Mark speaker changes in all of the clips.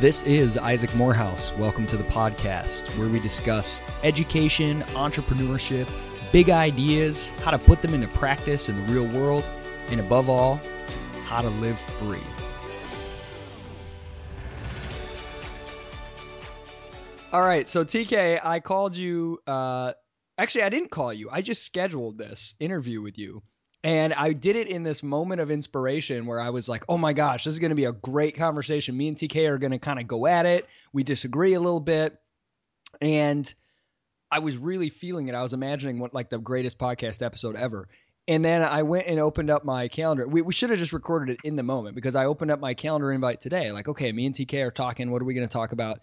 Speaker 1: This is Isaac Morehouse. Welcome to the podcast where we discuss education, entrepreneurship, big ideas, how to put them into practice in the real world, and above all, how to live free. All right, so TK, I called you. Uh, actually, I didn't call you. I just scheduled this interview with you. And I did it in this moment of inspiration where I was like, oh my gosh, this is going to be a great conversation. Me and TK are going to kind of go at it. We disagree a little bit. And I was really feeling it. I was imagining what like the greatest podcast episode ever. And then I went and opened up my calendar. We, we should have just recorded it in the moment because I opened up my calendar invite today. Like, okay, me and TK are talking. What are we going to talk about?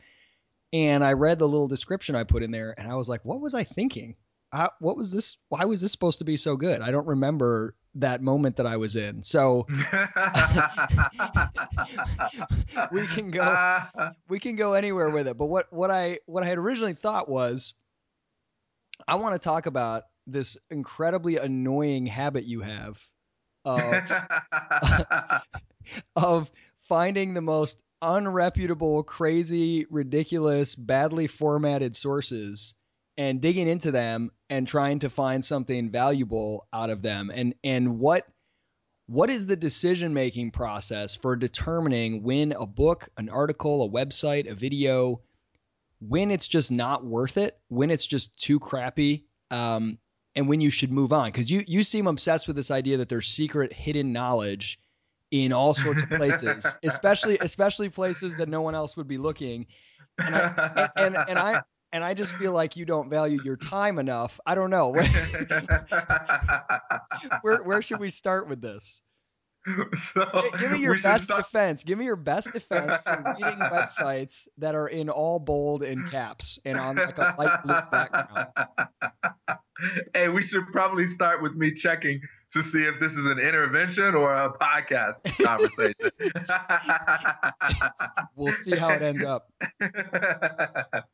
Speaker 1: And I read the little description I put in there and I was like, what was I thinking? How, what was this? Why was this supposed to be so good? I don't remember that moment that I was in. So we can go we can go anywhere with it. But what what I what I had originally thought was I want to talk about this incredibly annoying habit you have of of finding the most unreputable, crazy, ridiculous, badly formatted sources and digging into them and trying to find something valuable out of them. And and what what is the decision making process for determining when a book an article a website a video when it's just not worth it when it's just too crappy um, and when you should move on? Because you you seem obsessed with this idea that there's secret hidden knowledge in all sorts of places especially especially places that no one else would be looking. And I, and, and, and I and I just feel like you don't value your time enough. I don't know. where where should we start with this? So give me your best defense. Give me your best defense for reading websites that are in all bold and caps and on like a light blue background.
Speaker 2: Hey, we should probably start with me checking to see if this is an intervention or a podcast conversation.
Speaker 1: we'll see how it ends up.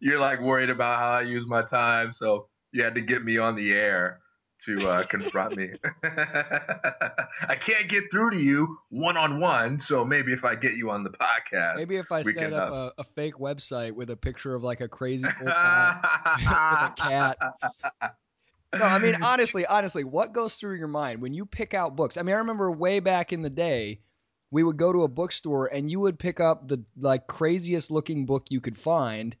Speaker 2: You're like worried about how I use my time, so you had to get me on the air to uh, confront me. I can't get through to you one on one, so maybe if I get you on the podcast,
Speaker 1: maybe if I set up a, a, fake website with a picture of like a crazy old cat with a cat. No, I mean honestly, honestly, what goes through your mind when you pick out books? I mean, I remember way back in the day, we would go to a bookstore and you would pick up the like craziest looking book you could find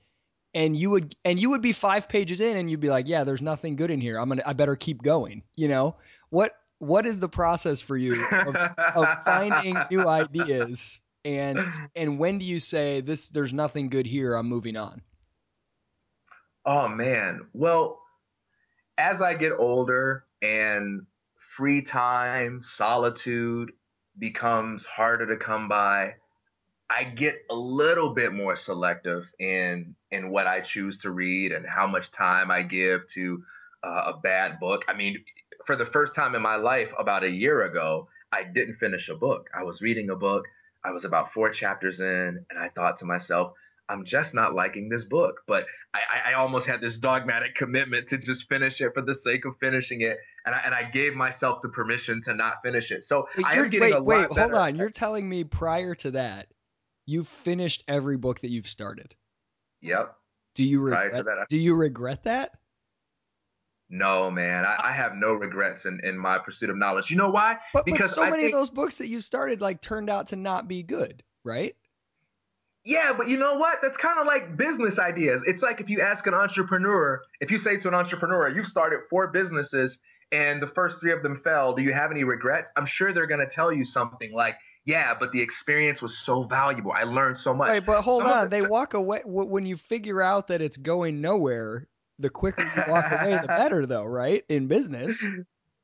Speaker 1: and you would and you would be five pages in and you'd be like yeah there's nothing good in here. I'm gonna i better keep going you know? What what is the process for you of, of finding new ideas and and when do you say this there's nothing good here i'm moving on?
Speaker 2: Oh man. Well as i get older and free time solitude becomes harder to come by I get a little bit more selective in in what I choose to read and how much time I give to uh, a bad book. I mean, for the first time in my life, about a year ago, I didn't finish a book. I was reading a book. I was about four chapters in, and I thought to myself, I'm just not liking this book. But I, I, almost had this dogmatic commitment to just finish it for the sake of finishing it, and I, and I gave myself the permission to not finish it. So
Speaker 1: wait,
Speaker 2: I am getting
Speaker 1: wait,
Speaker 2: a
Speaker 1: wait,
Speaker 2: hold
Speaker 1: on. You're telling me prior to that You've finished every book that you've started.
Speaker 2: Yep.
Speaker 1: Do you regret? That, do you regret that?
Speaker 2: No, man. I, I, have no regrets in, in my pursuit of knowledge. You know why?
Speaker 1: But, because but so I many think, of those books that you started like turned out to not be good, right?
Speaker 2: Yeah, but you know what? That's kind of like business ideas. It's like if you ask an entrepreneur, if you say to an entrepreneur, you've started four businesses and the first three of them fell, do you have any regrets? I'm sure they're going to tell you something like, yeah, but the experience was so valuable. I learned so much.
Speaker 1: Right, but hold Some on. The, they walk away when you figure out that it's going nowhere. The quicker you walk away, the better, though, right? In business.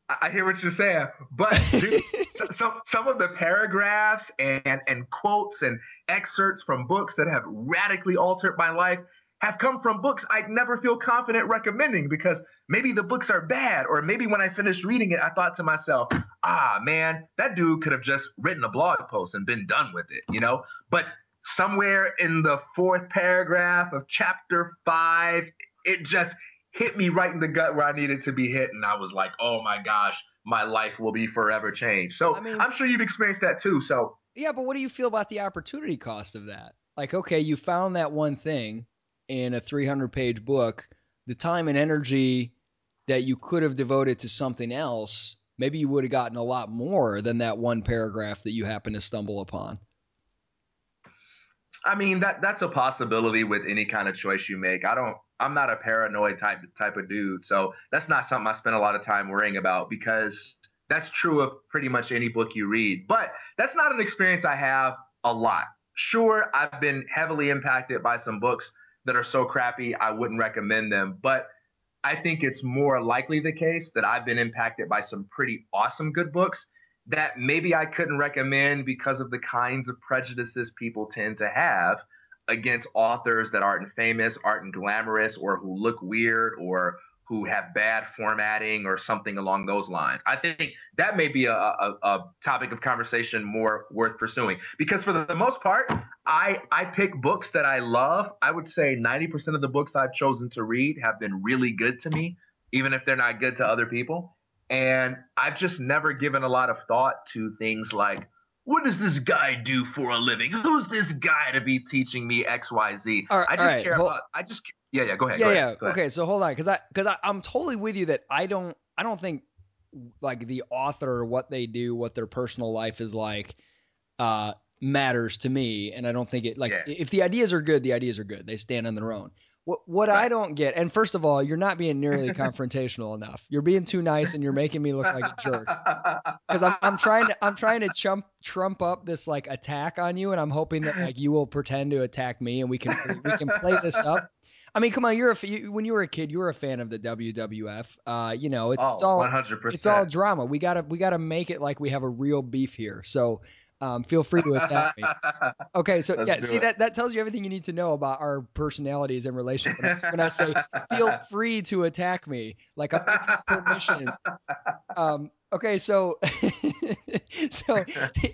Speaker 2: I hear what you're saying, but dude, so, some some of the paragraphs and and quotes and excerpts from books that have radically altered my life have come from books I'd never feel confident recommending because maybe the books are bad, or maybe when I finished reading it, I thought to myself, ah, man, that dude could have just written a blog post and been done with it, you know? But somewhere in the fourth paragraph of chapter five, it just hit me right in the gut where I needed to be hit. And I was like, oh my gosh, my life will be forever changed. So I mean, I'm sure you've experienced that too. So
Speaker 1: yeah, but what do you feel about the opportunity cost of that? like okay, you found that one thing in a 300 page book, the time and energy that you could have devoted to something else, maybe you would have gotten a lot more than that one paragraph that you happen to stumble upon.
Speaker 2: I mean that that's a possibility with any kind of choice you make. I don't I'm not a paranoid type type of dude, so that's not something I spend a lot of time worrying about because that's true of pretty much any book you read. But that's not an experience I have a lot. Sure, I've been heavily impacted by some books that are so crappy I wouldn't recommend them, but I think it's more likely the case that I've been impacted by some pretty awesome good books that maybe I couldn't recommend because of the kinds of prejudices people tend to have against authors that aren't famous, aren't glamorous, or who look weird or who have bad formatting or something along those lines. I think that may be a, a, a, topic of conversation more worth pursuing because for the most part, I, I pick books that I love. I would say 90% of the books I've chosen to read have been really good to me, even if they're not good to other people. And I've just never given a lot of thought to things like, what does this guy do for a living? Who's this guy to be teaching me X, Y, Z?
Speaker 1: Right,
Speaker 2: I just
Speaker 1: right.
Speaker 2: care about. I just yeah, yeah. Go ahead.
Speaker 1: Yeah,
Speaker 2: go
Speaker 1: yeah.
Speaker 2: Ahead, go
Speaker 1: okay, so hold on, because I because I'm totally with you that I don't I don't think like the author what they do what their personal life is like uh matters to me and i don't think it like yeah. if the ideas are good the ideas are good they stand on their own what what right. I don't get, and first of all, you're not being nearly confrontational enough. You're being too nice, and you're making me look like a jerk. Because I'm, I'm trying to I'm trying to chump trump up this like attack on you, and I'm hoping that like you will pretend to attack me, and we can we can play this up. I mean, come on, you're a you, when you were a kid, you were a fan of the WWF. Uh, you know, it's,
Speaker 2: oh,
Speaker 1: it's all
Speaker 2: 100%.
Speaker 1: It's all drama. We gotta we gotta make it like we have a real beef here. So um, feel free to attack me. Okay, so Let's yeah, see it. that that tells you everything you need to know about our personalities and relationships. When I say feel free to attack me, like I'm permission. Um, okay, so so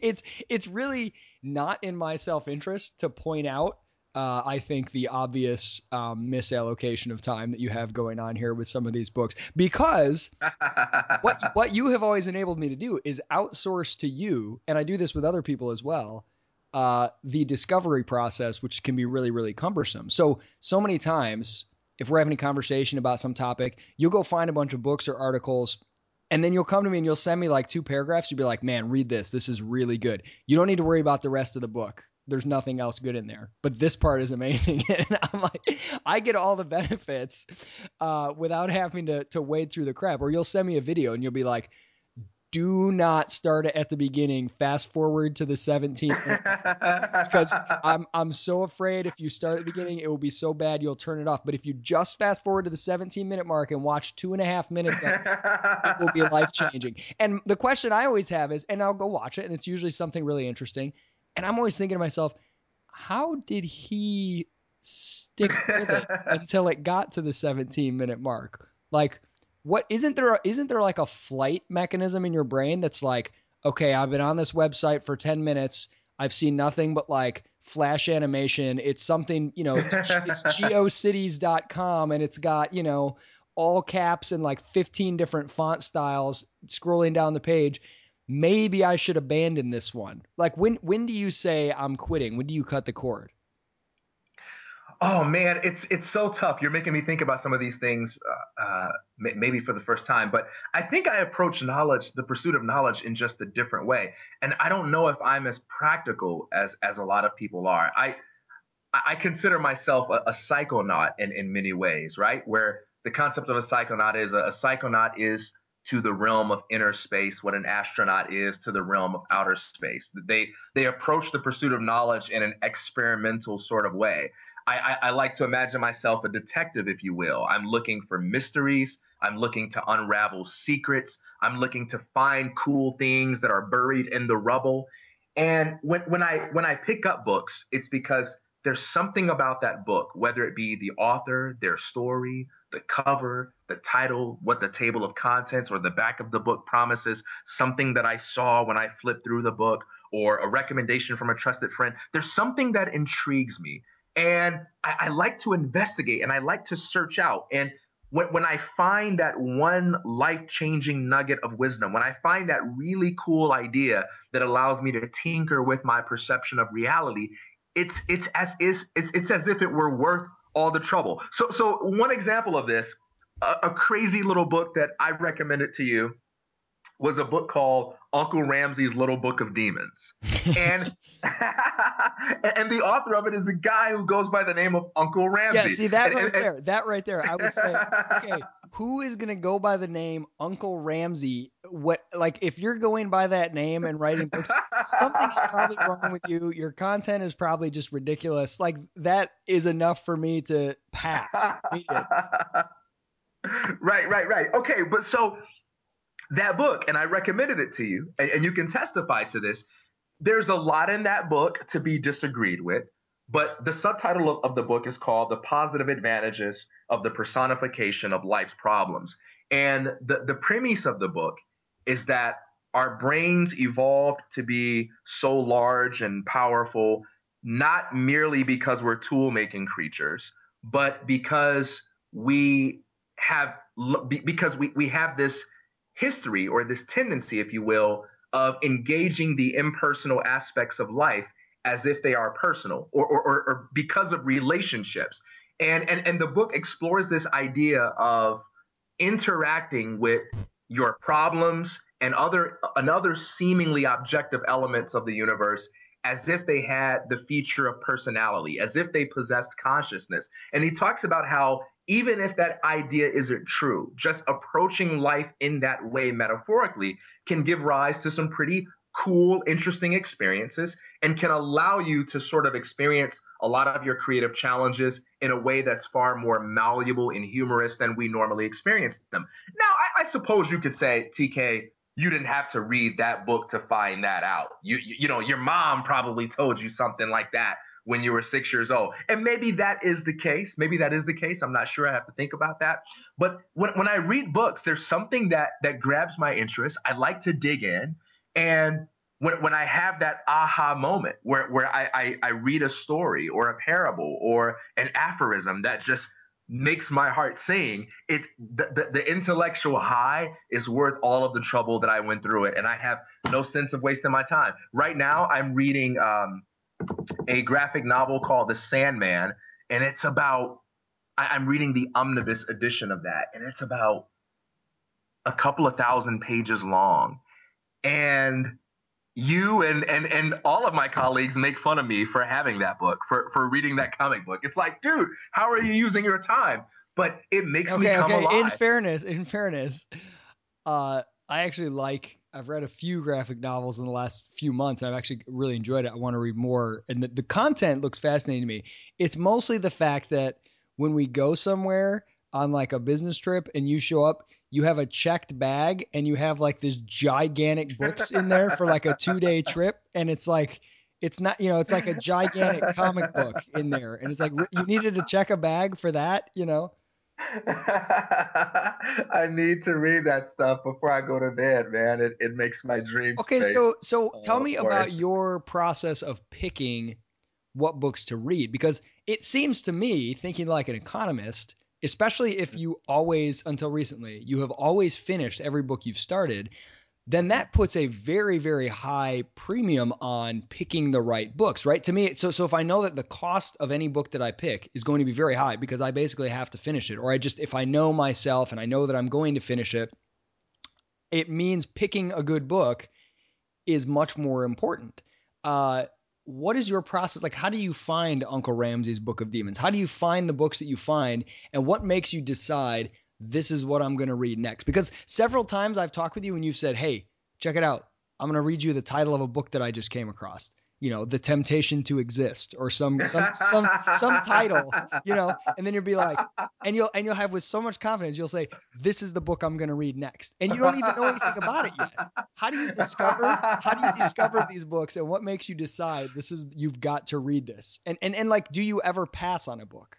Speaker 1: it's it's really not in my self interest to point out uh, I think, the obvious um, misallocation of time that you have going on here with some of these books. Because what what you have always enabled me to do is outsource to you, and I do this with other people as well. Uh, the discovery process, which can be really, really cumbersome. So, so many times, if we're having a conversation about some topic, you'll go find a bunch of books or articles and then you'll come to me and you'll send me like two paragraphs. You'll be like, man, read this. This is really good. You don't need to worry about the rest of the book there's nothing else good in there. But this part is amazing. and I'm like, I get all the benefits uh, without having to to wade through the crap. Or you'll send me a video and you'll be like, do not start it at the beginning. Fast forward to the 17th because I'm I'm so afraid if you start at the beginning, it will be so bad you'll turn it off. But if you just fast forward to the 17 minute mark and watch two and a half minutes, it will be life changing. And the question I always have is, and I'll go watch it, and it's usually something really interesting and I'm always thinking to myself, how did he stick with it until it got to the 17 minute mark? Like, what isn't there? Isn't there like a flight mechanism in your brain that's like, okay, I've been on this website for 10 minutes. I've seen nothing but like flash animation. It's something, you know, it's, it's geocities.com and it's got, you know, all caps and like 15 different font styles scrolling down the page maybe I should abandon this one. Like when when do you say I'm quitting? When do you cut the cord?
Speaker 2: Oh man, it's it's so tough. You're making me think about some of these things, uh, uh, maybe for the first time. But I think I approach knowledge, the pursuit of knowledge, in just a different way. And I don't know if I'm as practical as as a lot of people are. I I consider myself a, a psychonaut in in many ways, right? Where the concept of a psychonaut is a, a psychonaut is to the realm of inner space what an astronaut is to the realm of outer space. They they approach the pursuit of knowledge in an experimental sort of way. I, I, I, like to imagine myself a detective, if you will. I'm looking for mysteries. I'm looking to unravel secrets. I'm looking to find cool things that are buried in the rubble. And when, when I when I pick up books, it's because there's something about that book, whether it be the author, their story, the cover, the title, what the table of contents or the back of the book promises, something that I saw when I flipped through the book, or a recommendation from a trusted friend. There's something that intrigues me. And I, I like to investigate and I like to search out. And when, when I find that one life changing nugget of wisdom, when I find that really cool idea that allows me to tinker with my perception of reality, it's it's as is it's, it's as if it were worth all the trouble. So so one example of this, a, a crazy little book that I recommended to you was a book called Uncle Ramsey's Little Book of Demons. and and the author of it is a guy who goes by the name of Uncle Ramsey.
Speaker 1: Yeah, see that
Speaker 2: and,
Speaker 1: right
Speaker 2: and,
Speaker 1: there. That right there. I would say, okay, who is gonna go by the name Uncle Ramsey? What like if you're going by that name and writing books, something's probably wrong with you. Your content is probably just ridiculous. Like that is enough for me to pass.
Speaker 2: right, right, right. Okay, but so that book, and I recommended it to you, and, and you can testify to this. There's a lot in that book to be disagreed with, but the subtitle of, of the book is called The Positive Advantages of the Personification of Life's Problems. And the, the premise of the book is that our brains evolved to be so large and powerful, not merely because we're tool making creatures, but because we have because we, we have this history or this tendency, if you will, of engaging the impersonal aspects of life as if they are personal or, or, or, because of relationships. And, and, and the book explores this idea of interacting with your problems and other and other seemingly objective elements of the universe as if they had the feature of personality, as if they possessed consciousness. And he talks about how even if that idea isn't true, just approaching life in that way metaphorically can give rise to some pretty cool, interesting experiences and can allow you to sort of experience a lot of your creative challenges in a way that's far more malleable and humorous than we normally experience them. Now, I, I suppose you could say, TK, you didn't have to read that book to find that out. You, you, you know, your mom probably told you something like that when you were six years old. And maybe that is the case. Maybe that is the case. I'm not sure. I have to think about that. But when, when I read books, there's something that that grabs my interest. I like to dig in. And when, when I have that aha moment where, where I, I, I read a story or a parable or an aphorism that just makes my heart sing, it the, the, the, intellectual high is worth all of the trouble that I went through it. And I have no sense of wasting my time. Right now, I'm reading um, a graphic novel called The Sandman, and it's about I, am reading the omnibus edition of that, and it's about a couple of thousand pages long. And you and and and all of my colleagues make fun of me for having that book, for for reading that comic book. It's like, dude, how are you using your time? But it makes
Speaker 1: okay,
Speaker 2: me come
Speaker 1: okay.
Speaker 2: alive.
Speaker 1: In fairness, in fairness, uh, I actually like I've read a few graphic novels in the last few months. And I've actually really enjoyed it. I want to read more. And the, the content looks fascinating to me. It's mostly the fact that when we go somewhere on like a business trip and you show up, you have a checked bag and you have like this gigantic books in there for like a two day trip. And it's like, it's not, you know, it's like a gigantic comic book in there. And it's like, you needed to check a bag for that, you know?
Speaker 2: I need to read that stuff before I go to bed, man. It, it makes my dreams.
Speaker 1: Okay,
Speaker 2: space,
Speaker 1: so so uh, tell me about
Speaker 2: your
Speaker 1: process of picking what books to read because it seems to me, thinking like an economist, especially if you always until recently, you have always finished every book you've started, then that puts a very very high premium on picking the right books right? To me so so if i know that the cost of any book that i pick is going to be very high because i basically have to finish it or i just if i know myself and i know that i'm going to finish it it means picking a good book is much more important. Uh, what is your process like how do you find uncle ramsey's book of demons? How do you find the books that you find and what makes you decide this is what I'm going to read next. Because several times I've talked with you and you've said, hey, check it out. I'm going to read you the title of a book that I just came across. You know, The Temptation to Exist or some some some some title, you know, and then you'll be like and you'll and you'll have with so much confidence you'll say this is the book I'm going to read next. And you don't even know anything about it yet. How do you discover how do you discover these books and what makes you decide this is you've got to read this? And and and like do you ever pass on a book?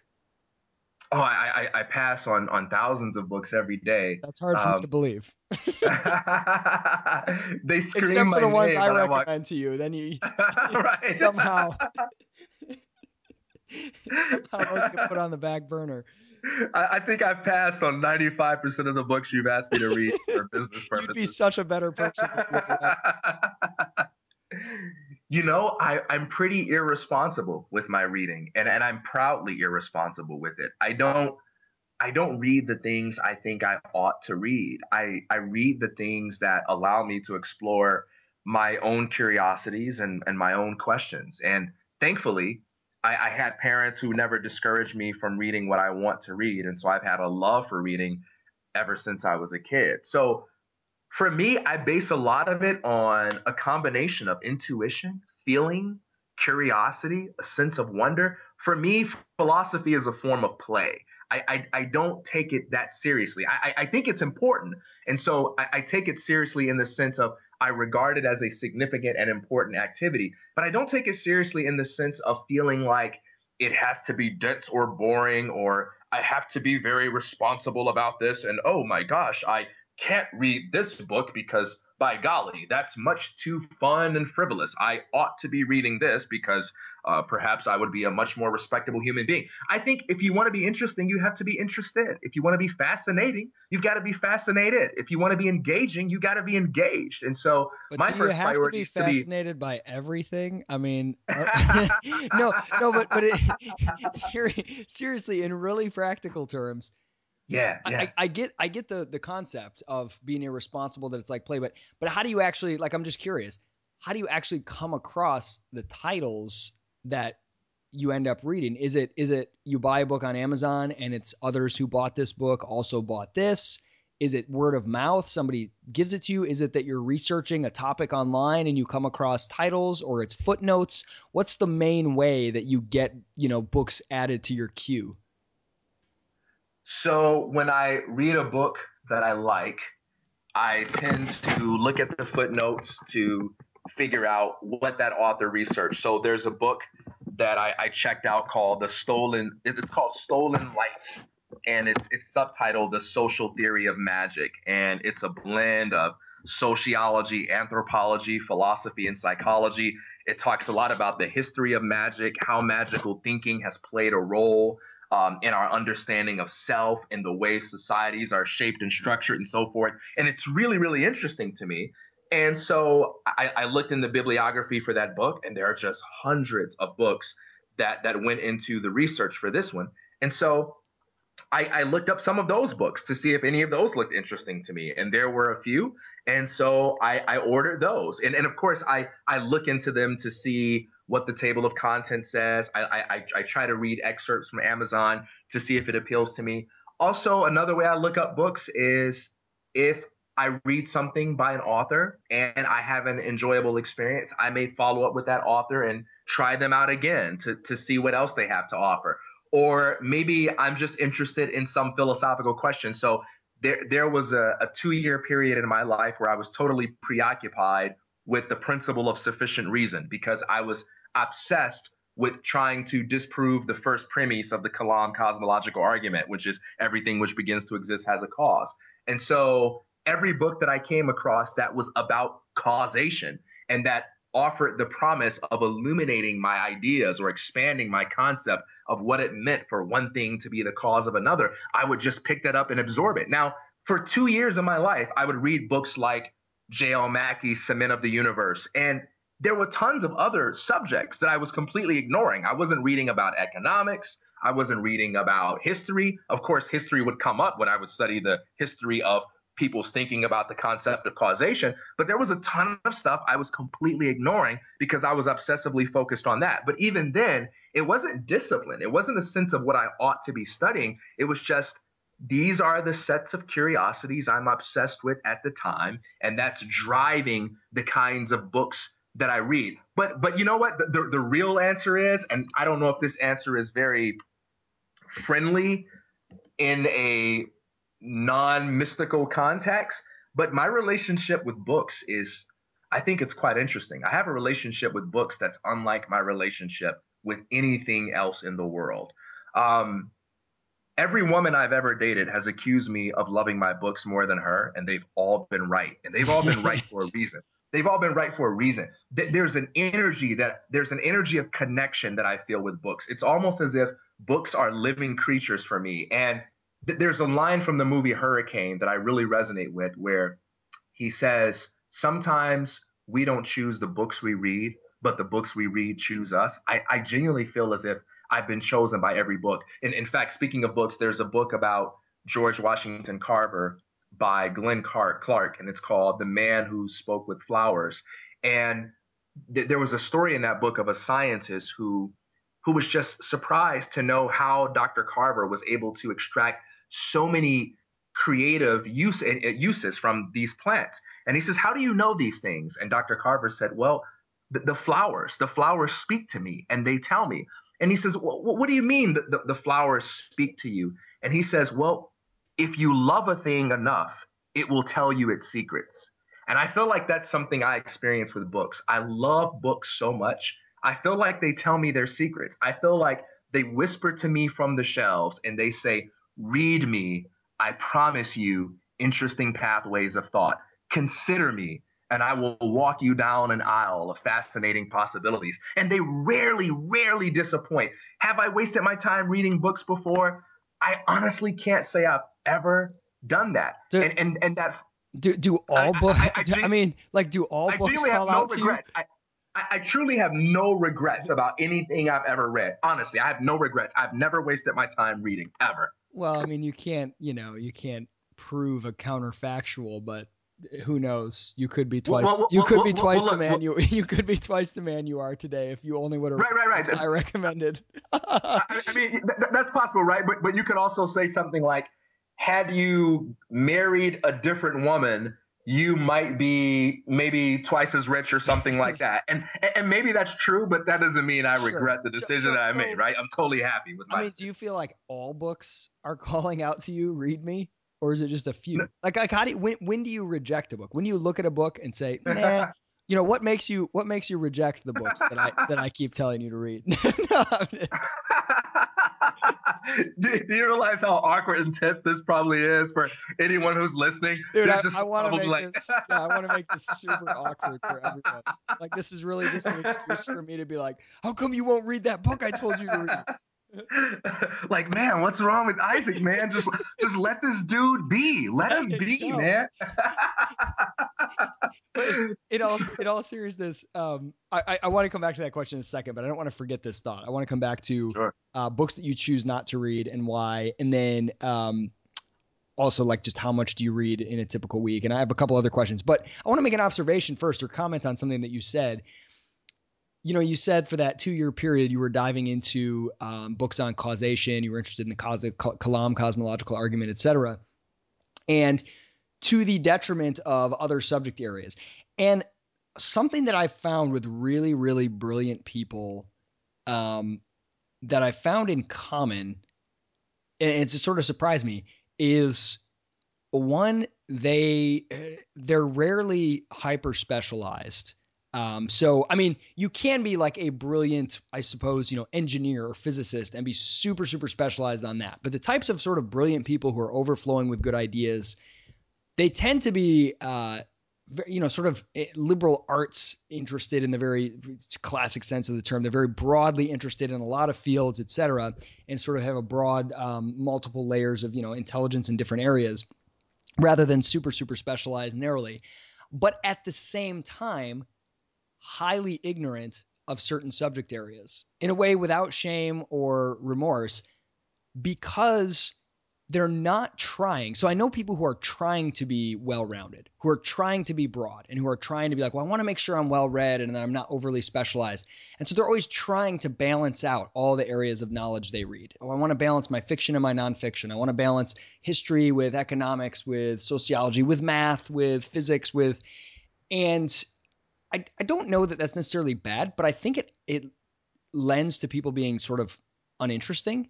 Speaker 2: Oh, I, I, I pass on on thousands of books every day.
Speaker 1: That's hard for um, me to believe.
Speaker 2: they scream
Speaker 1: except for the ones I recommend
Speaker 2: walk...
Speaker 1: to you. Then you somehow somehow those get put on the back burner.
Speaker 2: I, I think I've passed on ninety five percent of the books you've asked me to read for business purposes.
Speaker 1: You'd be such a better person.
Speaker 2: You know, I, I'm pretty irresponsible with my reading, and, and I'm proudly irresponsible with it. I don't I don't read the things I think I ought to read. I, I read the things that allow me to explore my own curiosities and, and my own questions. And thankfully, I, I had parents who never discouraged me from reading what I want to read. And so I've had a love for reading ever since I was a kid. So for me, I base a lot of it on a combination of intuition, feeling, curiosity, a sense of wonder. For me, philosophy is a form of play. I, I, I don't take it that seriously. I, I think it's important. And so I, I take it seriously in the sense of I regard it as a significant and important activity, but I don't take it seriously in the sense of feeling like it has to be dense or boring or I have to be very responsible about this. And oh my gosh, I can't read this book because by golly, that's much too fun and frivolous. I ought to be reading this because uh, perhaps I would be a much more respectable human being. I think if you want to be interesting, you have to be interested. If you want to be fascinating, you've got to be fascinated. If you want to be engaging, you got to be engaged. And so
Speaker 1: but
Speaker 2: my
Speaker 1: do
Speaker 2: first
Speaker 1: you have to be fascinated
Speaker 2: be...
Speaker 1: by everything? I mean, uh, no, no, but but it, seriously, in really practical terms.
Speaker 2: Yeah, yeah.
Speaker 1: I, I, get I get the the concept of being irresponsible that it's like play, but but how do you actually like I'm just curious, how do you actually come across the titles that you end up reading? Is it is it you buy a book on Amazon and it's others who bought this book also bought this? Is it word of mouth? Somebody gives it to you? Is it that you're researching a topic online and you come across titles or it's footnotes? What's the main way that you get, you know, books added to your queue?
Speaker 2: So when I read a book that I like, I tend to look at the footnotes to figure out what that author researched. So there's a book that I, I checked out called The Stolen. It's called Stolen Life, and it's it's subtitled The Social Theory of Magic, and it's a blend of sociology, anthropology, philosophy, and psychology. It talks a lot about the history of magic, how magical thinking has played a role um, in our understanding of self and the way societies are shaped and structured and so forth. And it's really, really interesting to me and so I, I, looked in the bibliography for that book, and there are just hundreds of books that that went into the research for this one. And so I, I, looked up some of those books to see if any of those looked interesting to me, and there were a few. And so I, I ordered those, and, and of course I I look into them to see what the table of contents says. I, I I try to read excerpts from Amazon to see if it appeals to me. Also, another way I look up books is if I read something by an author and I have an enjoyable experience, I may follow up with that author and try them out again to, to see what else they have to offer. Or maybe I'm just interested in some philosophical question. So there, there was a, a two year period in my life where I was totally preoccupied with the principle of sufficient reason because I was obsessed with trying to disprove the first premise of the Kalam cosmological argument, which is everything which begins to exist has a cause. And so every book that I came across that was about causation and that offered the promise of illuminating my ideas or expanding my concept of what it meant for one thing to be the cause of another, I would just pick that up and absorb it. Now, for two years of my life, I would read books like J.L. Mackie's Cement of the Universe. And there were tons of other subjects that I was completely ignoring. I wasn't reading about economics. I wasn't reading about history. Of course, history would come up when I would study the history of people's thinking about the concept of causation. But there was a ton of stuff I was completely ignoring because I was obsessively focused on that. But even then, it wasn't discipline. It wasn't a sense of what I ought to be studying. It was just these are the sets of curiosities I'm obsessed with at the time, and that's driving the kinds of books that I read. But but you know what? The, the, the real answer is, and I don't know if this answer is very friendly in a non mystical context. But my relationship with books is, I think it's quite interesting. I have a relationship with books that's unlike my relationship with anything else in the world. Um, every woman I've ever dated has accused me of loving my books more than her, and they've all been right. And they've all been right for a reason. They've all been right for a reason. There's an energy that there's an energy of connection that I feel with books. It's almost as if books are living creatures for me. And there's a line from the movie Hurricane that I really resonate with where he says, Sometimes we don't choose the books we read, but the books we read choose us. I, I genuinely feel as if I've been chosen by every book. And in fact, speaking of books, there's a book about George Washington Carver by Glenn Clark, and it's called The Man Who Spoke with Flowers. And th- there was a story in that book of a scientist who who was just surprised to know how Dr. Carver was able to extract so many creative use, uh, uses from these plants. And he says, How do you know these things? And Dr. Carver said, Well, the, the flowers, the flowers speak to me and they tell me. And he says, well, What do you mean that the, the flowers speak to you? And he says, Well, if you love a thing enough, it will tell you its secrets. And I feel like that's something I experience with books. I love books so much. I feel like they tell me their secrets. I feel like they whisper to me from the shelves and they say, Read me. I promise you interesting pathways of thought. Consider me, and I will walk you down an aisle of fascinating possibilities. And they rarely, rarely disappoint. Have I wasted my time reading books before? I honestly can't say I've ever done that. Do, and, and and that
Speaker 1: do do all books? I, I, I, I, mean, like, do all books call
Speaker 2: no
Speaker 1: out
Speaker 2: regrets.
Speaker 1: to you?
Speaker 2: I, truly have no regrets about anything I've ever read. Honestly, I have no regrets. I've never wasted my time reading ever.
Speaker 1: Well, I mean, you can't, you know, you can't prove a counterfactual, but who knows? You could be twice. Well, well, you could well, be twice the man you. You could be twice the man you are today if you only would have.
Speaker 2: Right, right, right.
Speaker 1: I recommended.
Speaker 2: I, I, mean, th- that's possible, right? But but you could also say something like, had you married a different woman, you might be maybe twice as rich or something like that. And and maybe that's true, but that doesn't mean I sure. regret the decision that I made, right? I'm totally happy with my
Speaker 1: I mean,
Speaker 2: decision.
Speaker 1: do you feel like all books are calling out to you, read me? Or is it just a few? No. Like like how do you, when when do you reject a book? When do you look at a book and say, nah, you know, what makes you what makes you reject the books that I that I keep telling you to read? no,
Speaker 2: do, do, you realize how awkward and tense this probably is for anyone who's listening?
Speaker 1: Dude, I, I want to make like... this. Yeah, I want to make this super awkward for everyone. Like this is really just an excuse for me to be like, "How come you won't read that book I told you to read?"
Speaker 2: like, man, what's wrong with Isaac, man? Just just let this dude be. Let him be, go. man.
Speaker 1: in all in all seriousness, um, I, I want to come back to that question in a second, but I don't want to forget this thought. I want to come back to
Speaker 2: sure.
Speaker 1: uh, books that you choose not to read and why, and then um, also like just how much do you read in a typical week? And I have a couple other questions, but I want to make an observation first or comment on something that you said you know, you said for that two year period, you were diving into um, books on causation. You were interested in the cos- Kalam cosmological argument, et cetera, and to the detriment of other subject areas. And something that I found with really, really brilliant people um, that I found in common, and it's sort of surprised me, is one they they're rarely hyper specialized um, so, I mean, you can be like a brilliant, I suppose, you know, engineer or physicist and be super, super specialized on that. But the types of sort of brilliant people who are overflowing with good ideas, they tend to be, uh, you know, sort of eh, liberal arts interested in the very classic sense of the term. They're very broadly interested in a lot of fields, et cetera, and sort of have a broad, um, multiple layers of, you know, intelligence in different areas rather than super, super specialized narrowly. But at the same time, highly ignorant of certain subject areas in a way without shame or remorse because they're not trying. So I know people who are trying to be well rounded, who are trying to be broad, and who are trying to be like, well, I want to make sure I'm well read and that I'm not overly specialized. And so they're always trying to balance out all the areas of knowledge they read. Oh, I want to balance my fiction and my nonfiction. I want to balance history with economics, with sociology, with math, with physics, with. And I, I don't know that that's necessarily bad, but I think it it lends to people being sort of uninteresting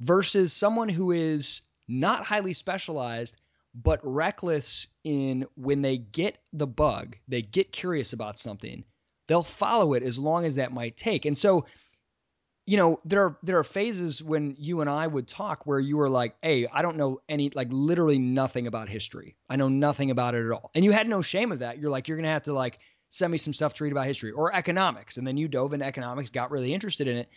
Speaker 1: versus someone who is not highly specialized but reckless in when they get the bug, they get curious about something, they'll follow it as long as that might take. And so, you know, there are there are phases when you and I would talk where you were like, "Hey, I don't know any like literally nothing about history. I know nothing about it at all." And you had no shame of that. You're like, you're going to have to like send me some stuff to read about history or economics. And then you dove into economics, got really interested in it.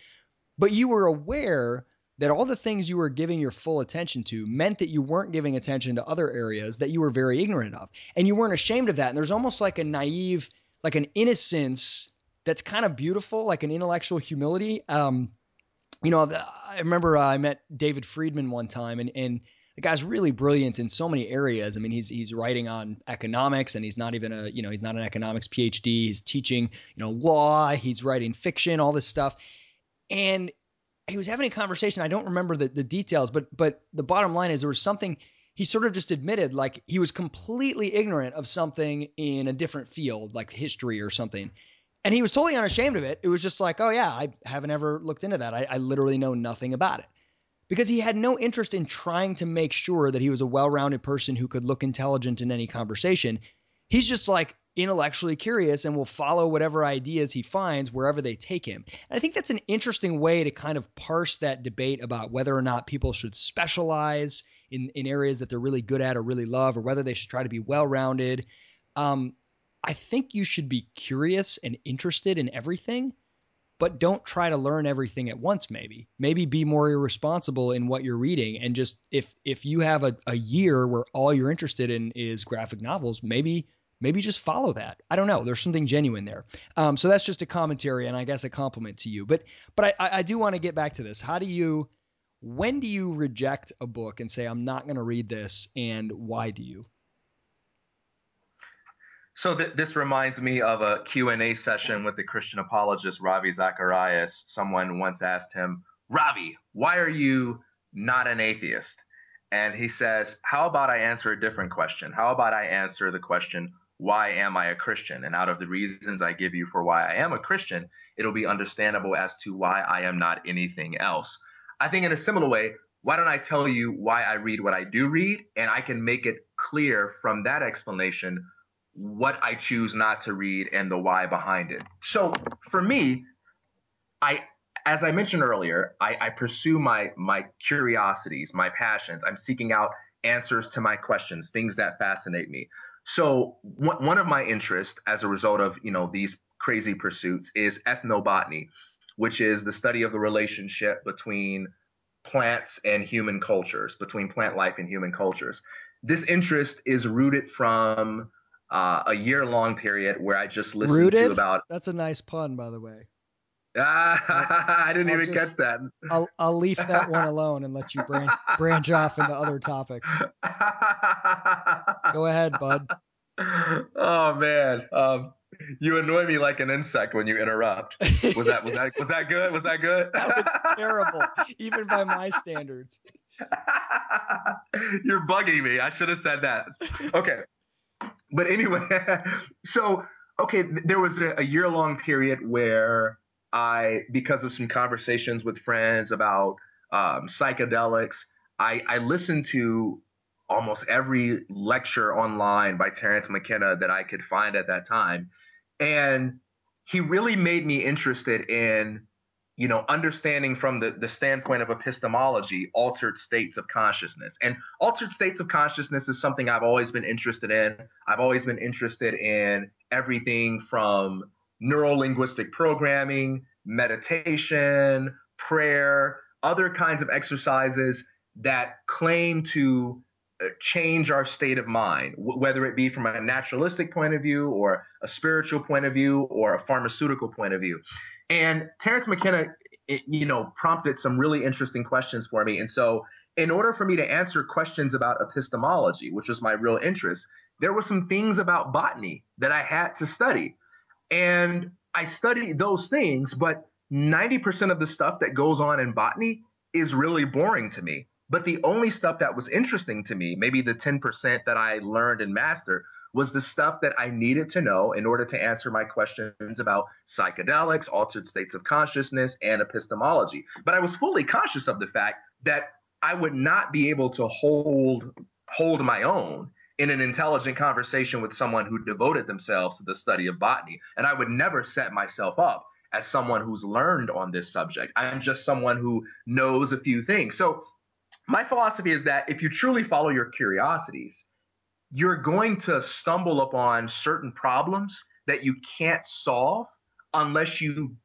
Speaker 1: But you were aware that all the things you were giving your full attention to meant that you weren't giving attention to other areas that you were very ignorant of. And you weren't ashamed of that. And there's almost like a naive, like an innocence that's kind of beautiful, like an intellectual humility. Um, you know, I remember uh, I met David Friedman one time, and and the guy's really brilliant in so many areas. I mean, he's he's writing on economics, and he's not even a you know he's not an economics PhD. He's teaching you know law. He's writing fiction, all this stuff, and he was having a conversation. I don't remember the, the details, but but the bottom line is there was something he sort of just admitted like he was completely ignorant of something in a different field, like history or something. And he was totally unashamed of it. It was just like, oh yeah, I haven't ever looked into that. I, I literally know nothing about it. Because he had no interest in trying to make sure that he was a well-rounded person who could look intelligent in any conversation. He's just like, intellectually curious and will follow whatever ideas he finds wherever they take him. And I think that's an interesting way to kind of parse that debate about whether or not people should specialize in, in areas that they're really good at or really love, or whether they should try to be well rounded. Um, I think you should be curious and interested in everything, but don't try to learn everything at once. Maybe, maybe be more irresponsible in what you're reading, and just if if you have a, a year where all you're interested in is graphic novels, maybe maybe just follow that. I don't know. There's something genuine there. Um, so that's just a commentary and I guess a compliment to you. But but I, I do want to get back to this. How do you when do you reject a book and say I'm not going to read this and why do you?
Speaker 2: So th- this reminds me of a Q&A session with the Christian apologist Ravi Zacharias. Someone once asked him, "Ravi, why are you not an atheist?" And he says, "How about I answer a different question? How about I answer the question, why am I a Christian? And out of the reasons I give you for why I am a Christian, it'll be understandable as to why I am not anything else. I think in a similar way, why don't I tell you why I read what I do read? And I can make it clear from that explanation what I choose not to read and the why behind it. So for me, I as I mentioned earlier, I, I pursue my my curiosities, my passions. I'm seeking out answers to my questions, things that fascinate me. So one of my interests as a result of, you know, these crazy pursuits is ethnobotany, which is the study of the relationship between plants and human cultures, between plant life and human cultures. This interest is rooted from uh, a year long period where I just listened
Speaker 1: rooted?
Speaker 2: to about.
Speaker 1: That's a nice pun, by the way.
Speaker 2: Ah, I didn't I'll even just, catch that.
Speaker 1: I'll I'll leave that one alone and let you branch branch off into other topics. Go ahead, bud.
Speaker 2: Oh man, um, you annoy me like an insect when you interrupt. Was that was that was that good? Was that good?
Speaker 1: that was terrible, even by my standards.
Speaker 2: You're bugging me. I should have said that. Okay, but anyway, so okay, there was a, a year long period where I, because of some conversations with friends about um, psychedelics, I, I listened to almost every lecture online by Terence McKenna that I could find at that time. And he really made me interested in, you know, understanding from the, the standpoint of epistemology, altered states of consciousness. And altered states of consciousness is something I've always been interested in. I've always been interested in everything from neuro linguistic programming, meditation, prayer, other kinds of exercises that claim to uh, change our state of mind, whether it be from a naturalistic point of view or a spiritual point of view or a pharmaceutical point of view. And Terence McKenna, it, you know, prompted some really interesting questions for me. And so, in order for me to answer questions about epistemology, which was my real interest, there were some things about botany that I had to study. And I studied those things, but 90% of the stuff that goes on in botany is really boring to me. But the only stuff that was interesting to me, maybe the 10% that I learned and mastered, was the stuff that I needed to know in order to answer my questions about psychedelics, altered states of consciousness, and epistemology. But I was fully conscious of the fact that I would not be able to hold hold my own in an intelligent conversation with someone who devoted themselves to the study of botany. And I would never set myself up as someone who's learned on this subject. I'm just someone who knows a few things. So my philosophy is that if you truly follow your curiosities, you're going to stumble upon certain problems that you can't solve unless you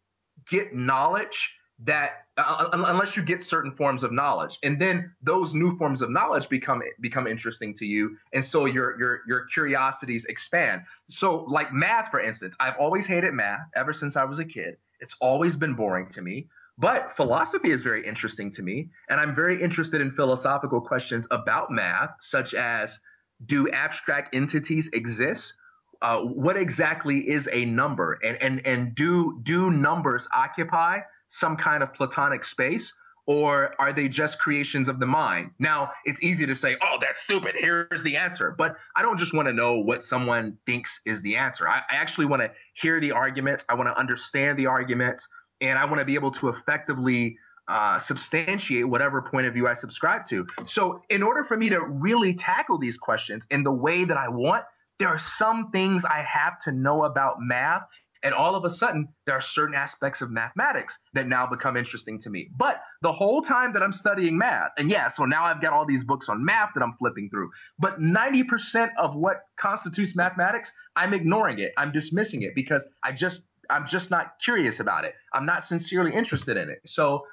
Speaker 2: get knowledge that uh, unless you get certain forms of knowledge. And then those new forms of knowledge become become interesting to you. And so your your your curiosities expand. So like math for instance i've always hated math ever since i was a kid. It's always been boring to me but philosophy is very interesting to me and i'm very interested in philosophical questions about math such as do abstract entities exist? Uh, what exactly is a number? And and and do do numbers occupy some kind of platonic space or are they just creations of the mind? Now it's easy to say oh that's stupid. Here's the answer. But i don't just want to know what someone thinks is the answer. I, I actually want to hear the arguments. I want to understand the arguments and i want to be able to effectively uh, substantiate whatever point of view I subscribe to. So, in order for me to really tackle these questions in the way that I want, there are some things I have to know about math. And all of a sudden, there are certain aspects of mathematics that now become interesting to me. But the whole time that I'm studying math, and yeah, so now I've got all these books on math that I'm flipping through, but 90% of what constitutes mathematics, I'm ignoring it. I'm dismissing it because I just, I'm just not curious about it. I'm not sincerely interested in it. So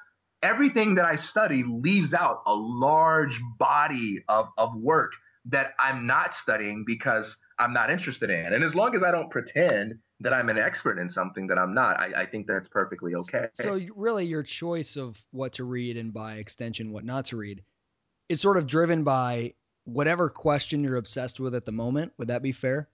Speaker 2: everything that I study leaves out a large body of, of work that I'm not studying because I'm not interested in. And as long as I don't pretend that I'm an expert in something that I'm not, I, I think that's perfectly okay.
Speaker 1: So, really, your choice of what to read and by extension, what not to read is sort of driven by whatever question you're obsessed with at the moment. Would that be fair?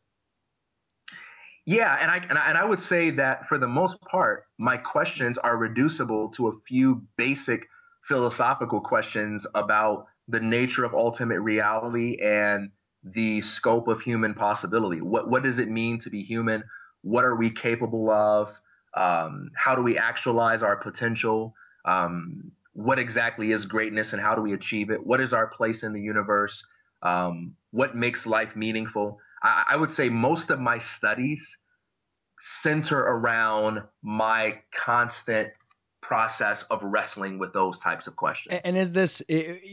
Speaker 2: Yeah, and I, and I and I would say that for the most part, my questions are reducible to a few basic philosophical questions about the nature of ultimate reality and the scope of human possibility. What what does it mean to be human? What are we capable of? Um, how do we actualize our potential? Um, what exactly is greatness and how do we achieve it? What is our place in the universe? Um, what makes life meaningful? I, I would say most of my studies center around my constant process of wrestling with those types of questions.
Speaker 1: And is this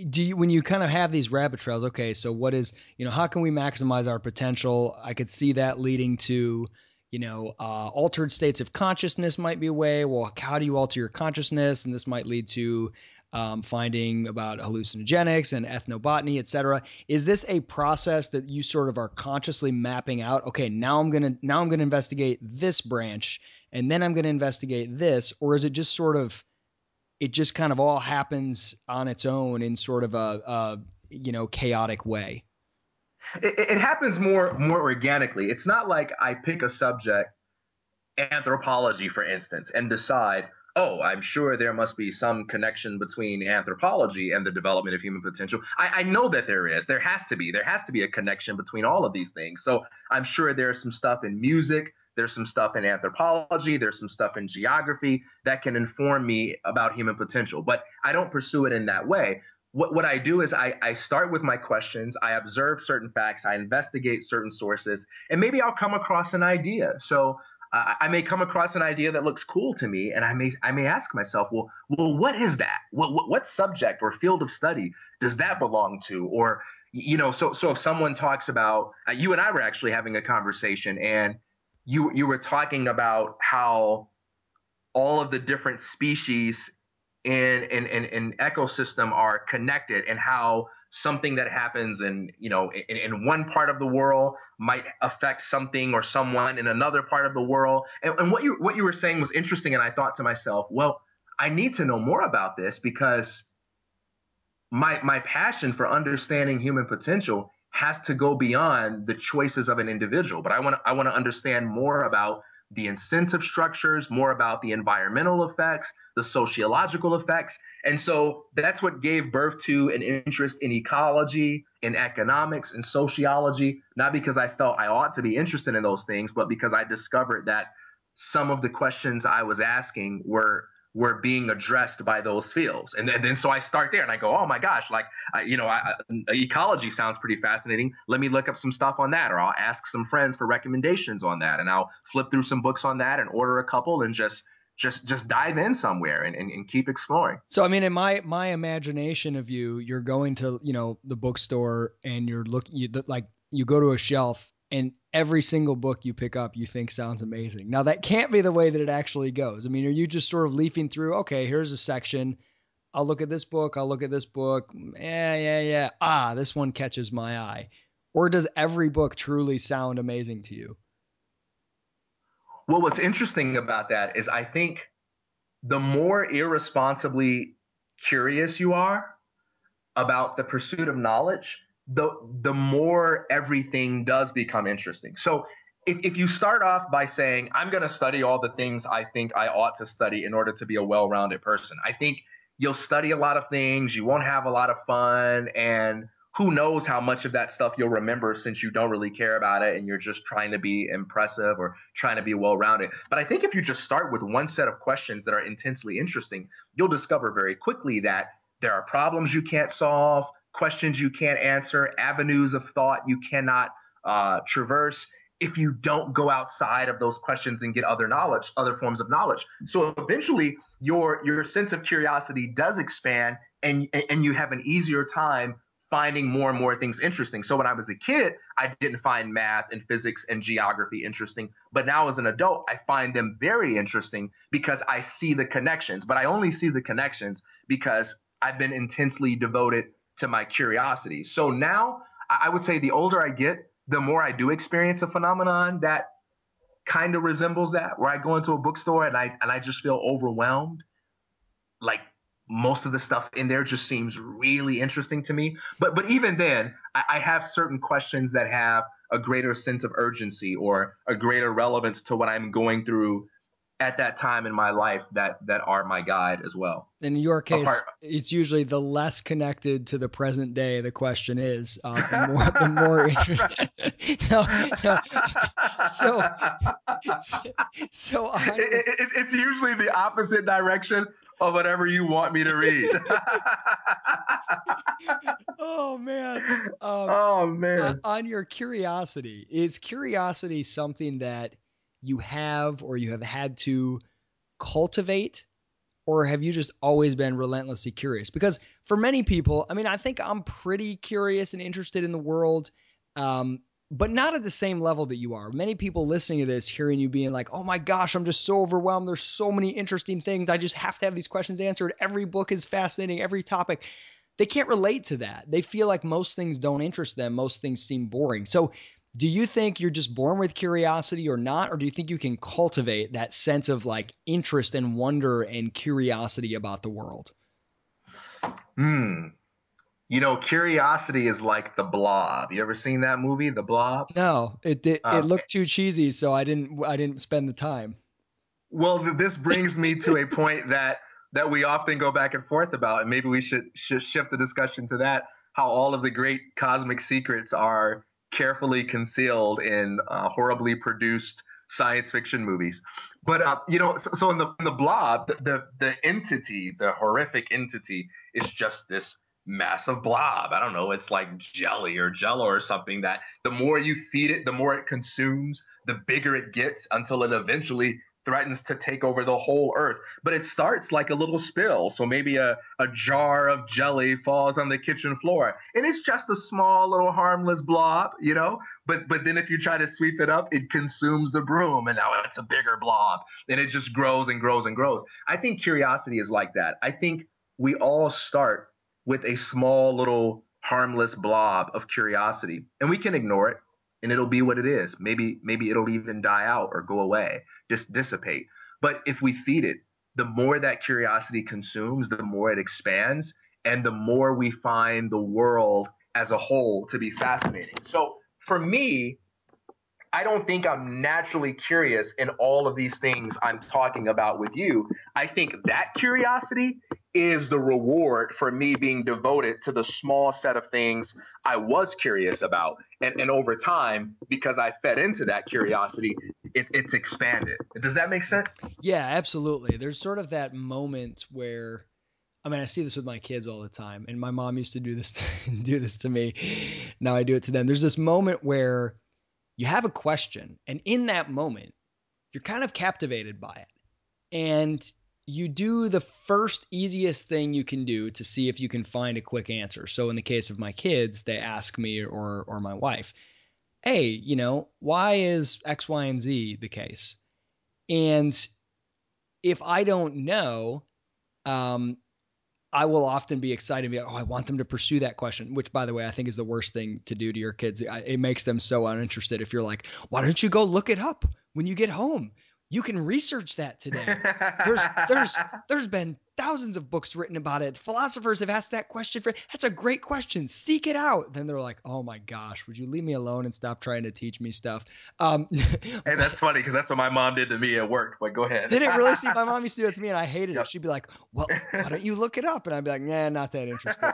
Speaker 1: do you when you kind of have these rabbit trails? Okay, so what is you know how can we maximize our potential? I could see that leading to you know uh, altered states of consciousness might be a way. Well, how do you alter your consciousness? And this might lead to um, finding about hallucinogenics and ethnobotany, et cetera. Is this a process that you sort of are consciously mapping out? Okay, now I'm gonna now I'm gonna investigate this branch, and then I'm gonna investigate this, or is it just sort of it just kind of all happens on its own in sort of a, a you know chaotic way?
Speaker 2: It, it happens more more organically. It's not like I pick a subject, anthropology, for instance, and decide oh, I'm sure there must be some connection between anthropology and the development of human potential. I, I, know that there is. There has to be. There has to be a connection between all of these things. So I'm sure there's some stuff in music. There's some stuff in anthropology. There's some stuff in geography that can inform me about human potential. But I don't pursue it in that way. What, what I do is I, I start with my questions. I observe certain facts. I investigate certain sources, and maybe I'll come across an idea. So uh, I may come across an idea that looks cool to me, and I may I may ask myself, well, well, what is that? What, what, what subject or field of study does that belong to? Or you know, so so if someone talks about uh, you and I were actually having a conversation, and you you were talking about how all of the different species in in in, in ecosystem are connected, and how something that happens in you know in, in, one part of the world might affect something or someone in another part of the world. And, and what you what you were saying was interesting and i thought to myself well i need to know more about this because my my passion for understanding human potential has to go beyond the choices of an individual. But i want to i want to understand more about the incentive structures, more about the environmental effects, the sociological effects. And so that's what gave birth to an interest in ecology, in economics, in sociology, not because I felt I ought to be interested in those things, but because I discovered that some of the questions I was asking were were being addressed by those fields. And then, so I start there and I go, oh my gosh, like, I, you know, I, I, ecology sounds pretty fascinating. Let me look up some stuff on that, or I'll ask some friends for recommendations on that. And I'll flip through some books on that and order a couple and just, just, just dive in somewhere and, and, and keep exploring.
Speaker 1: So, I mean, in my, my imagination of you, you're going to, you know, the bookstore and you're looking, you, like, you go to a shelf and every single book you pick up you think sounds amazing. Now that can't be the way that it actually goes. I mean, are you just sort of leafing through, okay, here's a section, I'll look at this book, I'll look at this book, yeah, yeah, yeah. Ah, this one catches my eye. Or does every book truly sound amazing to you?
Speaker 2: Well, what's interesting about that is I think the more irresponsibly curious you are about the pursuit of knowledge, the the more everything does become interesting. So if, if you start off by saying, I'm going to study all the things I think I ought to study in order to be a well rounded person, I think you'll study a lot of things, you won't have a lot of fun, and who knows how much of that stuff you'll remember since you don't really care about it and you're just trying to be impressive or trying to be well rounded. But I think if you just start with one set of questions that are intensely interesting, you'll discover very quickly that there are problems you can't solve, questions you can't answer, avenues of thought you cannot uh, traverse if you don't go outside of those questions and get other knowledge, other forms of knowledge. So eventually, your your sense of curiosity does expand, and and you have an easier time finding more and more things interesting. So when I was a kid, I didn't find math and physics and geography interesting, but now as an adult, I find them very interesting because I see the connections. But I only see the connections because I've been intensely devoted to my curiosity. So now I would say the older I get, the more I do experience a phenomenon that kind of resembles that, where I go into a bookstore and I and I just feel overwhelmed. Like most of the stuff in there just seems really interesting to me. But but even then, I, I have certain questions that have a greater sense of urgency or a greater relevance to what I'm going through at that time in my life that that are my guide as well.
Speaker 1: In your case, Apart, it's usually the less connected to the present day the question is, uh, the more the more interesting. no, no. So, so
Speaker 2: on, it, it, it's usually the opposite direction of whatever you want me to read.
Speaker 1: oh man.
Speaker 2: Um, oh man.
Speaker 1: On, on your curiosity, is curiosity something that you have or you have had to cultivate or have you just always been relentlessly curious? Because for many people i mean i think i'm pretty curious and interested in the world um, but not at the same level that you are. Many people listening to this hearing you being like oh my gosh i'm just so overwhelmed. There's so many interesting things. I just have to have these questions answered. Every book is fascinating every topic. They can't relate to that. They feel like most things don't interest them. Most things seem boring. So do you think you're just born with curiosity or not? Or do you think you can cultivate that sense of like interest and wonder and curiosity about the world?
Speaker 2: Hmm. You know curiosity is like the blob. You ever seen that movie the blob?
Speaker 1: No. It did uh, it looked too cheesy so i didn't i didn't spend the time.
Speaker 2: Well this brings me to a point that that we often go back and forth about and maybe we should, should shift the discussion to that how all of the great cosmic secrets are carefully concealed in uh, horribly produced science fiction movies. But uh, you know, so, so in, the, in the blob, the, the the entity, the horrific entity, is just this massive blob. I don't know, it's like jelly or jello or something that the more you feed it, the more it consumes, the bigger it gets until it eventually threatens to take over the whole earth. But it starts like a little spill. So maybe a, a jar of jelly falls on the kitchen floor. And it's just a small little harmless blob, you know? But but then if you try to sweep it up, it consumes the broom and now it's a bigger blob. And it just grows and grows and grows. I think curiosity is like that. I think we all start with a small little harmless blob of curiosity and we can ignore it and it'll be what it is. Maybe maybe it'll even die out or go away, just dissipate. But if we feed it, the more that curiosity consumes, the more it expands, and the more we find the world as a whole to be fascinating. So for me, I don't think I'm naturally curious in all of these things I'm talking about with you. I think that curiosity is the reward for me being devoted to the small set of things I was curious about. And, and over time, because I fed into that curiosity, it, it's expanded. Does that make sense?
Speaker 1: Yeah, absolutely. There's sort of that moment where I mean, I see this with my kids all the time, and my mom used to do this to, do this to me. Now I do it to them. There's this moment where you have a question, and in that moment, you're kind of captivated by it, and you do the first easiest thing you can do to see if you can find a quick answer. So in the case of my kids, they ask me or or my wife, hey, you know, why is X, Y, and Z the case? And if I don't know, um, I will often be excited and be like, oh, I want them to pursue that question, which, by the way, I think is the worst thing to do to your kids. It makes them so uninterested. If you're like, why don't you go look it up when you get home? You can research that today. There's there's there's been thousands of books written about it. Philosophers have asked that question for that's a great question. Seek it out. Then they're like, "Oh my gosh, would you leave me alone and stop trying to teach me stuff?" Um,
Speaker 2: hey, that's funny because that's what my mom did to me at work. But go ahead.
Speaker 1: did it really? See, my mom used to do it to me, and I hated yep. it. She'd be like, "Well, why don't you look it up?" And I'd be like, "Nah, not that interested."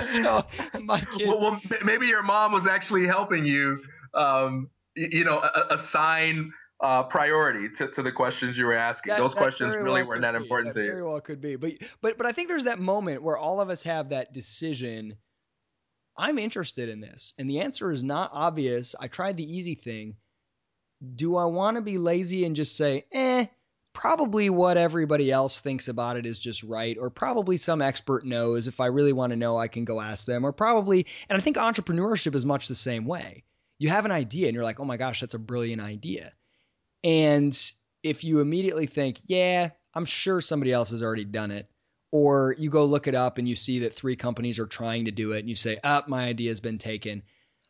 Speaker 1: so my kids.
Speaker 2: Well, well, maybe your mom was actually helping you. Um, you know, assign uh, priority to, to the questions you were asking. That, Those that questions really well weren't that important
Speaker 1: that
Speaker 2: to you.
Speaker 1: Very well could be, but but but I think there's that moment where all of us have that decision. I'm interested in this, and the answer is not obvious. I tried the easy thing. Do I want to be lazy and just say, eh? Probably what everybody else thinks about it is just right, or probably some expert knows. If I really want to know, I can go ask them, or probably. And I think entrepreneurship is much the same way you have an idea and you're like, oh my gosh, that's a brilliant idea. And if you immediately think, yeah, I'm sure somebody else has already done it, or you go look it up and you see that three companies are trying to do it and you say, up, oh, my idea has been taken.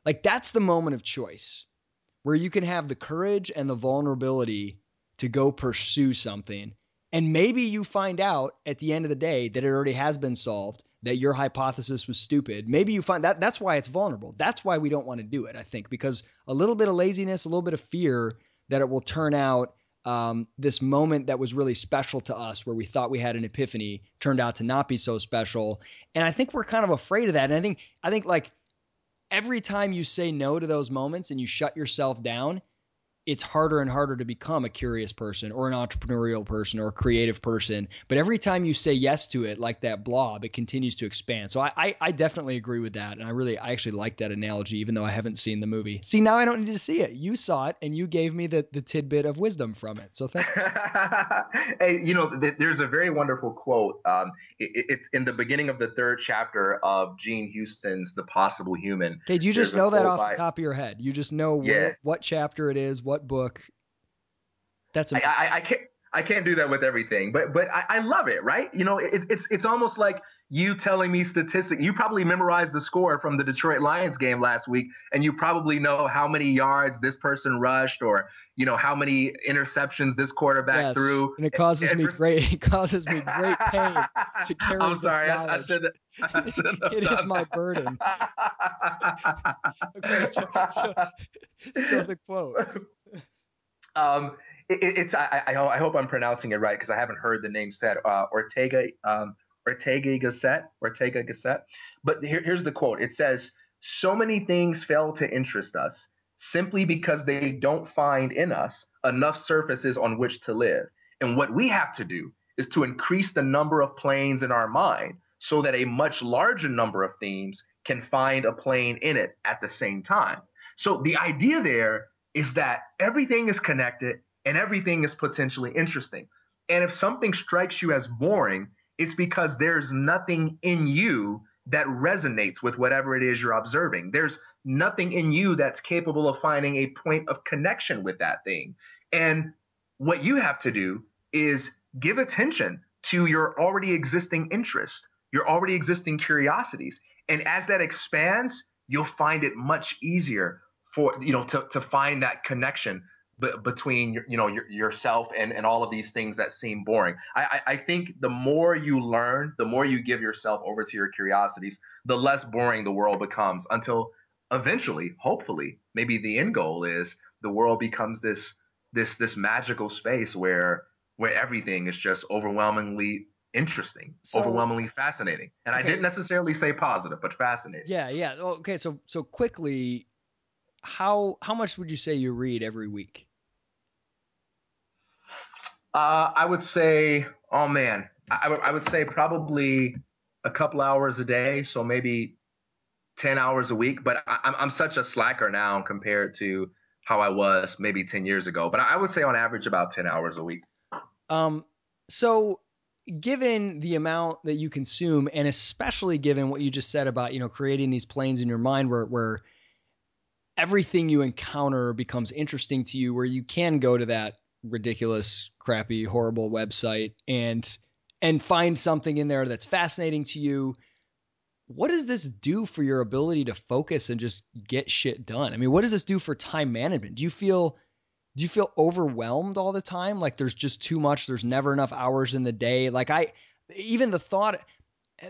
Speaker 1: Like that's the moment of choice where you can have the courage and the vulnerability to go pursue something. And maybe you find out at the end of the day that it already has been solved that your hypothesis was stupid. Maybe you find that that's why it's vulnerable. That's why we don't want to do it, I think, because a little bit of laziness, a little bit of fear that it will turn out um, this moment that was really special to us, where we thought we had an epiphany, turned out to not be so special. And I think we're kind of afraid of that. And I think, I think like every time you say no to those moments and you shut yourself down, it's harder and harder to become a curious person or an entrepreneurial person or a creative person. But every time you say yes to it, like that blob, it continues to expand. So I, I, I, definitely agree with that. And I really, I actually like that analogy, even though I haven't seen the movie. See, now I don't need to see it. You saw it and you gave me the, the tidbit of wisdom from it. So thank you.
Speaker 2: hey, you know, th- there's a very wonderful quote. Um, it, it's in the beginning of the third chapter of Jean Houston's The Possible Human.
Speaker 1: Okay, do you just know that off by... the top of your head? You just know yeah. what, what chapter it is, what what book?
Speaker 2: That's I, I, I, can't I can't do that with everything, but but I, I love it, right? You know, it, it's it's almost like you telling me statistics. You probably memorized the score from the Detroit Lions game last week, and you probably know how many yards this person rushed, or you know how many interceptions this quarterback yes, threw.
Speaker 1: And it causes and me for, great it causes me great pain to carry I'm sorry, I, I should It is my burden. okay, so, so so the quote.
Speaker 2: Um, it, it's I, I, I hope I'm pronouncing it right because I haven't heard the name said. Uh, Ortega um, Ortega Gasset, Ortega Gasset. But here, here's the quote. It says, "So many things fail to interest us simply because they don't find in us enough surfaces on which to live. And what we have to do is to increase the number of planes in our mind so that a much larger number of themes can find a plane in it at the same time. So the idea there is that everything is connected and everything is potentially interesting. And if something strikes you as boring, it's because there's nothing in you that resonates with whatever it is you're observing. There's nothing in you that's capable of finding a point of connection with that thing. And what you have to do is give attention to your already existing interest, your already existing curiosities. And as that expands, you'll find it much easier for you know to, to find that connection b- between you know your, yourself and, and all of these things that seem boring. I, I, I think the more you learn, the more you give yourself over to your curiosities, the less boring the world becomes until eventually, hopefully, maybe the end goal is the world becomes this this this magical space where where everything is just overwhelmingly interesting, so, overwhelmingly fascinating. And okay. I didn't necessarily say positive, but fascinating.
Speaker 1: Yeah, yeah. Okay, so so quickly, how how much would you say you read every week?
Speaker 2: Uh, I would say, oh man, I, I would say probably a couple hours a day, so maybe ten hours a week. But I, I'm such a slacker now compared to how I was maybe ten years ago. But I would say on average about ten hours a week.
Speaker 1: Um, so given the amount that you consume, and especially given what you just said about you know creating these planes in your mind where where everything you encounter becomes interesting to you, where you can go to that ridiculous, crappy, horrible website and and find something in there that's fascinating to you. What does this do for your ability to focus and just get shit done? I mean, what does this do for time management? Do you feel do you feel overwhelmed all the time? Like there's just too much, there's never enough hours in the day. Like I even the thought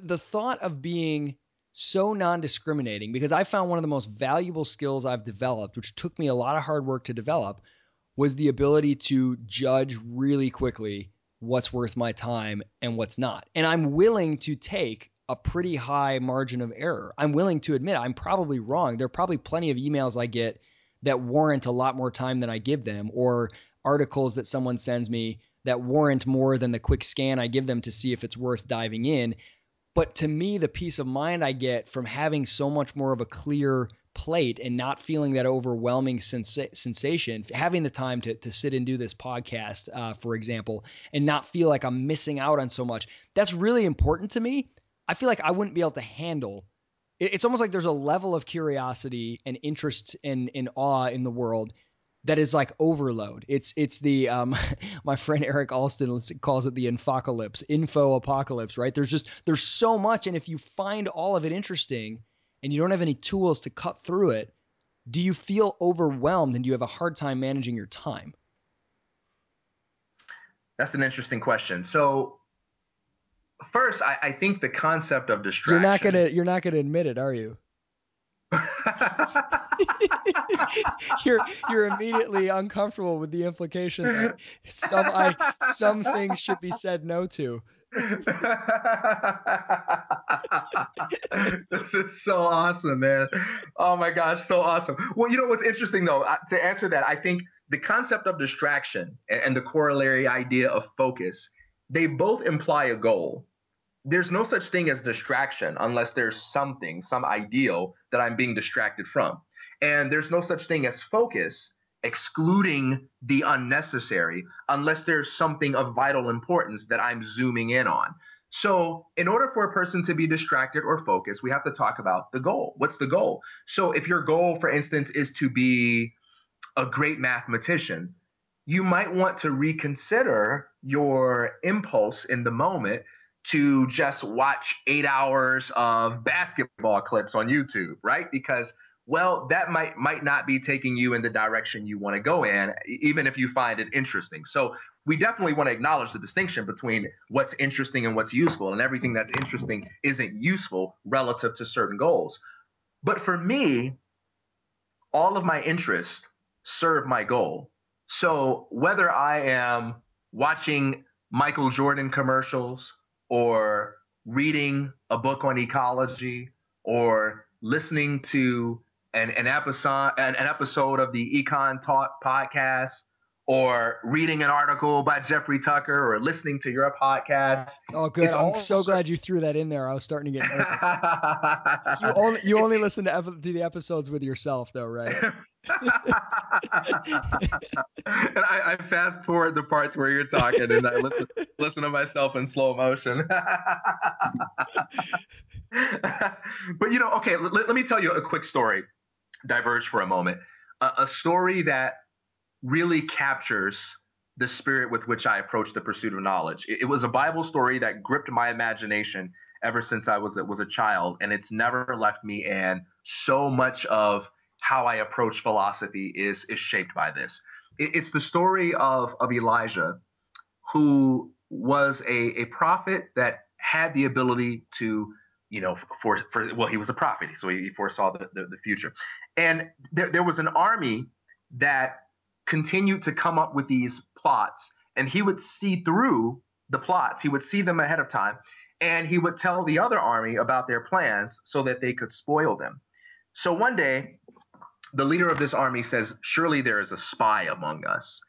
Speaker 1: the thought of being so non-discriminating because I found one of the most valuable skills I've developed, which took me a lot of hard work to develop, was the ability to judge really quickly what's worth my time and what's not. And I'm willing to take a pretty high margin of error. I'm willing to admit I'm probably wrong. There are probably plenty of emails I get that warrant a lot more time than I give them, or articles that someone sends me that warrant more than the quick scan I give them to see if it's worth diving in. But to me, the peace of mind I get from having so much more of a clear plate and not feeling that overwhelming sens- sensation, having the time to, to sit and do this podcast, uh, for example, and not feel like I'm missing out on so much, that's really important to me. I feel like I wouldn't be able to handle. It's almost like there's a level of curiosity and interest and, and awe in the world that is like overload. It's it's the um, my friend Eric Alston calls it the infocalypse, info apocalypse, right? There's just there's so much, and if you find all of it interesting, and you don't have any tools to cut through it, do you feel overwhelmed and do you have a hard time managing your time?
Speaker 2: That's an interesting question. So first, I, I think the concept of distraction.
Speaker 1: You're not gonna you're not gonna admit it, are you? you're you're immediately uncomfortable with the implication that some I, some things should be said no to.
Speaker 2: this is so awesome, man. Oh my gosh, so awesome. Well, you know what's interesting though, uh, to answer that, I think the concept of distraction and the corollary idea of focus, they both imply a goal. There's no such thing as distraction unless there's something, some ideal that I'm being distracted from. And there's no such thing as focus excluding the unnecessary unless there's something of vital importance that I'm zooming in on. So, in order for a person to be distracted or focused, we have to talk about the goal. What's the goal? So, if your goal, for instance, is to be a great mathematician, you might want to reconsider your impulse in the moment to just watch eight hours of basketball clips on YouTube, right? Because well, that might might not be taking you in the direction you want to go in, even if you find it interesting. So we definitely want to acknowledge the distinction between what's interesting and what's useful, and everything that's interesting isn't useful relative to certain goals. But for me, all of my interests serve my goal. So whether I am watching Michael Jordan commercials or reading a book on ecology or listening to an, an episode an, an episode of the Econ Talk podcast or reading an article by Jeffrey Tucker or listening to your podcast.
Speaker 1: Oh, good. It's I'm so glad you threw that in there. I was starting to get nervous. you only you only listen to, to the episodes with yourself, though, right? and
Speaker 2: I, I, fast forward the parts where you're talking, and I listen listen to myself in slow motion. but you know, okay, let, let me tell you a quick story diverge for a moment. A, a story that really captures the spirit with which I approach the pursuit of knowledge. It, it, was a Bible story that gripped my imagination ever since I was was a child, and it's never left me. And so much of how I approach philosophy is is shaped by this. It, it's the story of of Elijah, who was a, a prophet that had the ability to you know, for, for well, he was a prophet, so he foresaw the, the, the future. And there, there was an army that continued to come up with these plots, and he would see through the plots. He would see them ahead of time, and he would tell the other army about their plans so that they could spoil them. So one day, the leader of this army says, Surely there is a spy among us.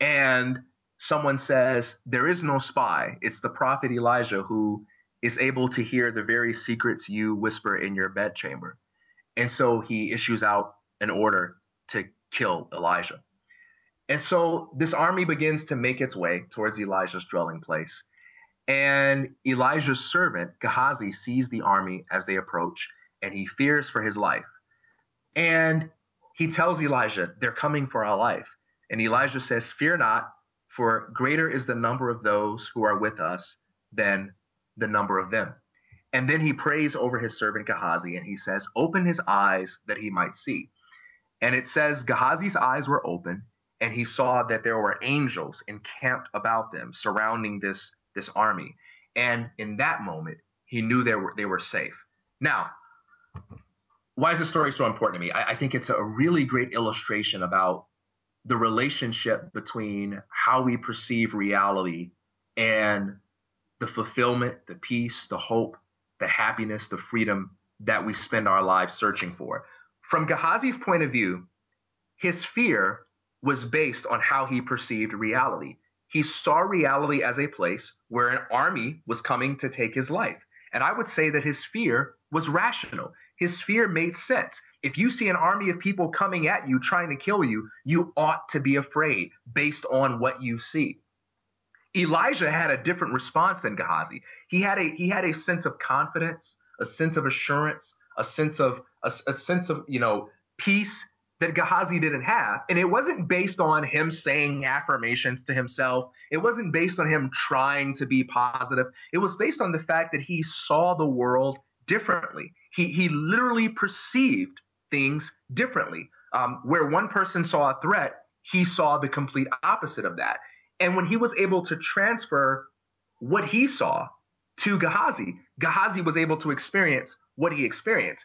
Speaker 2: And someone says, There is no spy. It's the prophet Elijah who is able to hear the very secrets you whisper in your bedchamber. And so he issues out an order to kill Elijah. And so this army begins to make its way towards Elijah's dwelling place. And Elijah's servant, Gehazi, sees the army as they approach and he fears for his life. And he tells Elijah, They're coming for our life. And Elijah says, Fear not, for greater is the number of those who are with us than the number of them. And then he prays over his servant Gehazi and he says, Open his eyes that he might see. And it says, Gehazi's eyes were open and he saw that there were angels encamped about them, surrounding this, this army. And in that moment, he knew they were, they were safe. Now, why is this story so important to me? I, I think it's a really great illustration about the relationship between how we perceive reality and the fulfillment, the peace, the hope, the happiness, the freedom that we spend our lives searching for. From Gehazi's point of view, his fear was based on how he perceived reality. He saw reality as a place where an army was coming to take his life. And I would say that his fear was rational. His fear made sense. If you see an army of people coming at you trying to kill you, you ought to be afraid based on what you see. Elijah had a different response than Gehazi. He had a he had a sense of confidence, a sense of assurance, a sense of a, a sense of you know peace that Gehazi didn't have. And it wasn't based on him saying affirmations to himself. It wasn't based on him trying to be positive. It was based on the fact that he saw the world differently. He, he literally perceived things differently. Um, where one person saw a threat, he saw the complete opposite of that. And when he was able to transfer what he saw to Gehazi, Gehazi was able to experience what he experienced.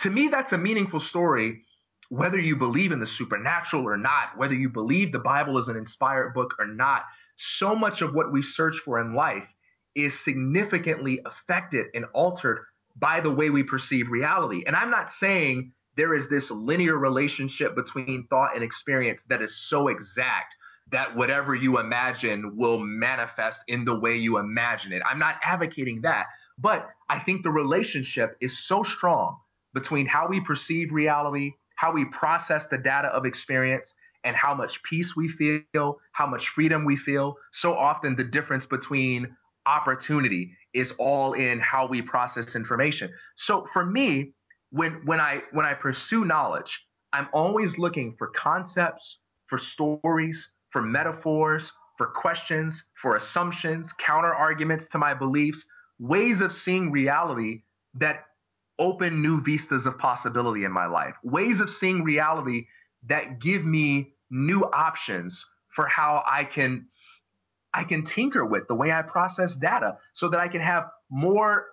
Speaker 2: To me, that's a meaningful story whether you believe in the supernatural or not, whether you believe the Bible is an inspired book or not, so much of what we search for in life is significantly affected and altered by the way we perceive reality. And I'm not saying there is this linear relationship between thought and experience that is so exact that whatever you imagine will manifest in the way you imagine it. I'm not advocating that. But I think the relationship is so strong between how we perceive reality how we process the data of experience and how much peace we feel, how much freedom we feel. So often the difference between opportunity is all in how we process information. So for me, when when I when I pursue knowledge, I'm always looking for concepts, for stories, for metaphors, for questions, for assumptions, counter arguments to my beliefs, ways of seeing reality that open new vistas of possibility in my life, ways of seeing reality that give me new options for how I can I can tinker with the way I process data so that I can have more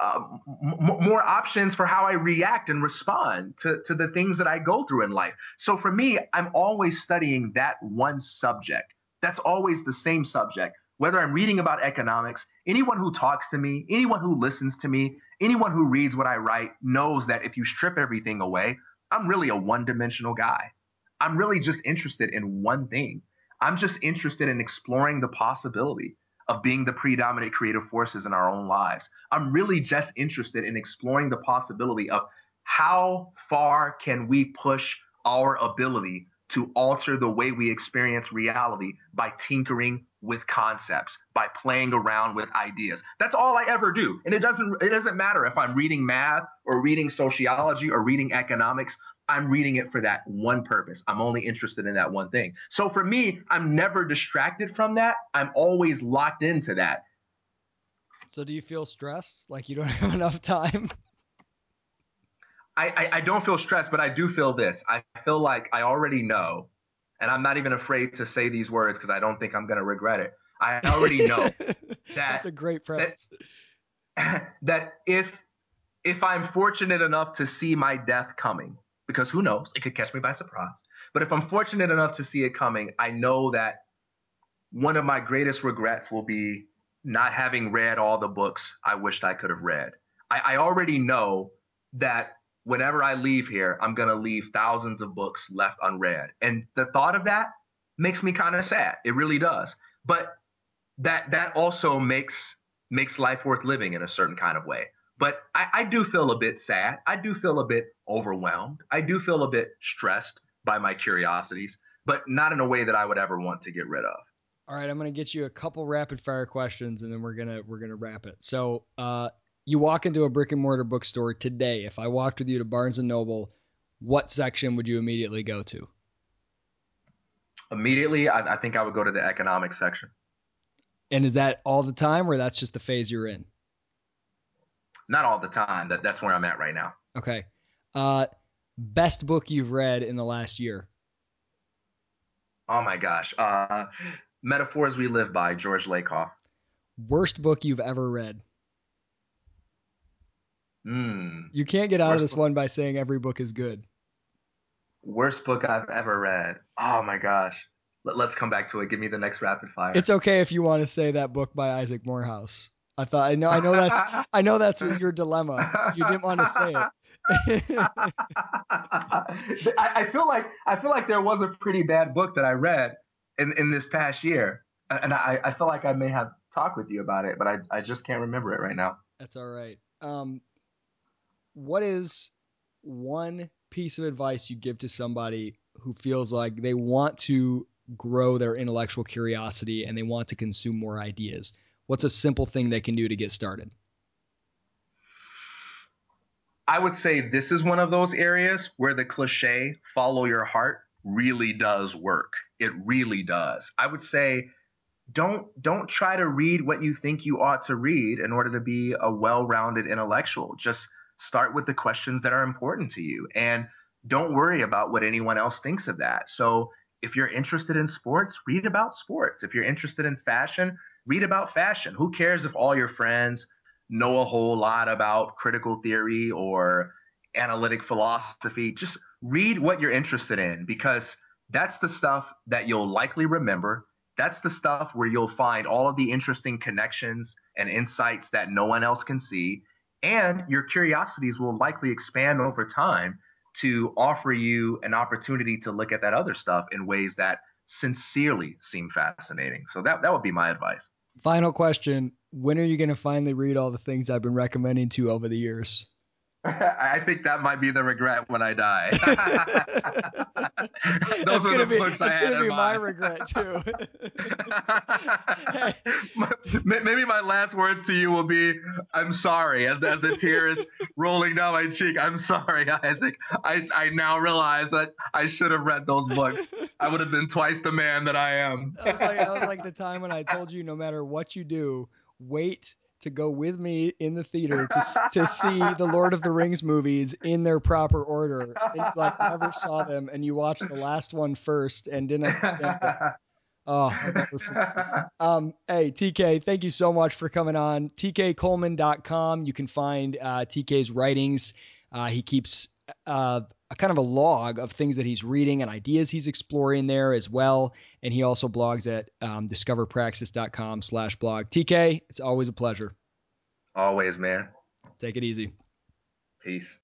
Speaker 2: uh, m- more options for how I react and respond to, to the things that I go through in life. So for me, I'm always studying that one subject. That's always the same subject. Whether I'm reading about economics, anyone who talks to me, anyone who listens to me, anyone who reads what I write knows that if you strip everything away, I'm really a one dimensional guy. I'm really just interested in one thing. I'm just interested in exploring the possibility of being the predominant creative forces in our own lives. I'm really just interested in exploring the possibility of how far can we push our ability to alter the way we experience reality by tinkering with concepts by playing around with ideas. That's all i ever do. And it doesn't it doesn't matter if i'm reading math or reading sociology or reading economics i'm reading it for that one purpose. I'm only interested in that one thing. So for me i'm never distracted from that. I'm always locked into that.
Speaker 1: So do you feel stressed? Like you don't have enough time?
Speaker 2: I, I, I don't feel stressed but i do feel this. I feel like i already know and I'm not even afraid to say these words because I don't think I'm going to regret it. I already know that
Speaker 1: that's a great premise.
Speaker 2: That, that if if I'm fortunate enough to see my death coming, because who knows, it could catch me by surprise. But if I'm fortunate enough to see it coming, I know that one of my greatest regrets will be not having read all the books I wished I could have read. I, I already know that whenever I leave here, I'm going to leave thousands of books left unread. And the thought of that makes me kind of sad. It really does. But that that also makes makes life worth living in a certain kind of way. But I, I do feel a bit sad. I do feel a bit overwhelmed. I do feel a bit stressed by my curiosities, but not in a way that I would ever want to get rid of.
Speaker 1: All right, I'm gonna get you a couple rapid fire questions, and then we're gonna we're gonna wrap it. So, uh, you walk into a brick and mortar bookstore today. If I walked with you to Barnes and Noble, what section would you immediately go to?
Speaker 2: Immediately, I, I think I would go to the economics section.
Speaker 1: And is that all the time, or that's just the phase you're in?
Speaker 2: Not all the time. That that's where I'm at right now.
Speaker 1: Okay. Uh, best book you've read in the last year?
Speaker 2: Oh my gosh. Uh, Metaphors We Live By, George Lakoff.
Speaker 1: Worst book you've ever read?
Speaker 2: Hmm.
Speaker 1: You can't get out of this one by saying every book is good.
Speaker 2: Worst book I've ever read. Oh my gosh. Let, let's come back to it. Give me the next rapid fire.
Speaker 1: It's okay if you want to say that book by Isaac Morehouse. I thought I know I know that's I know that's your dilemma. You didn't want to say it.
Speaker 2: I, I feel like I feel like there was a pretty bad book that I read in, in this past year, and I, I feel like I may have talked with you about it, but I, I just can't remember it right now.
Speaker 1: That's all right. Um, what is one piece of advice you give to somebody who feels like they want to grow their intellectual curiosity and they want to consume more ideas? What's a simple thing they can do to get started?
Speaker 2: I would say this is one of those areas where the cliche follow your heart really does work. It really does. I would say don't don't try to read what you think you ought to read in order to be a well-rounded intellectual. Just start with the questions that are important to you and don't worry about what anyone else thinks of that. So if you're interested in sports, read about sports. If you're interested in fashion, read about fashion. Who cares if all your friends know a whole lot about critical theory or analytic philosophy? Just read what you're interested in because that's the stuff that you'll likely remember. That's the stuff where you'll find all of the interesting connections and insights that no one else can see. And your curiosities will likely expand over time to offer you an opportunity to look at that other stuff in ways that sincerely seem fascinating. So that, that would be my advice.
Speaker 1: Final question When are you going to finally read all the things I've been recommending to you over the years?
Speaker 2: I think that might be the regret when I die.
Speaker 1: that's
Speaker 2: Those are
Speaker 1: gonna
Speaker 2: the
Speaker 1: be
Speaker 2: books I
Speaker 1: that's
Speaker 2: had
Speaker 1: gonna
Speaker 2: in
Speaker 1: be my
Speaker 2: mind.
Speaker 1: regret too.
Speaker 2: Maybe my last words to you will be, "I'm sorry." As the, as the tears rolling down my cheek, I'm sorry, Isaac. I, I now realize that I should have read those books. I would have been twice the man that I am.
Speaker 1: That was like that was like the time when I told you, no matter what you do, wait to go with me in the theater to to see the Lord of the Rings movies in their proper order. And like never saw them, and you watched the last one first and didn't understand. It. Oh, never forget. Um, hey, TK, thank you so much for coming on. TKColeman.com. You can find uh, TK's writings. Uh, he keeps uh, a kind of a log of things that he's reading and ideas he's exploring there as well. And he also blogs at um, discoverpraxis.com slash blog. TK, it's always a pleasure.
Speaker 2: Always, man.
Speaker 1: Take it easy.
Speaker 2: Peace.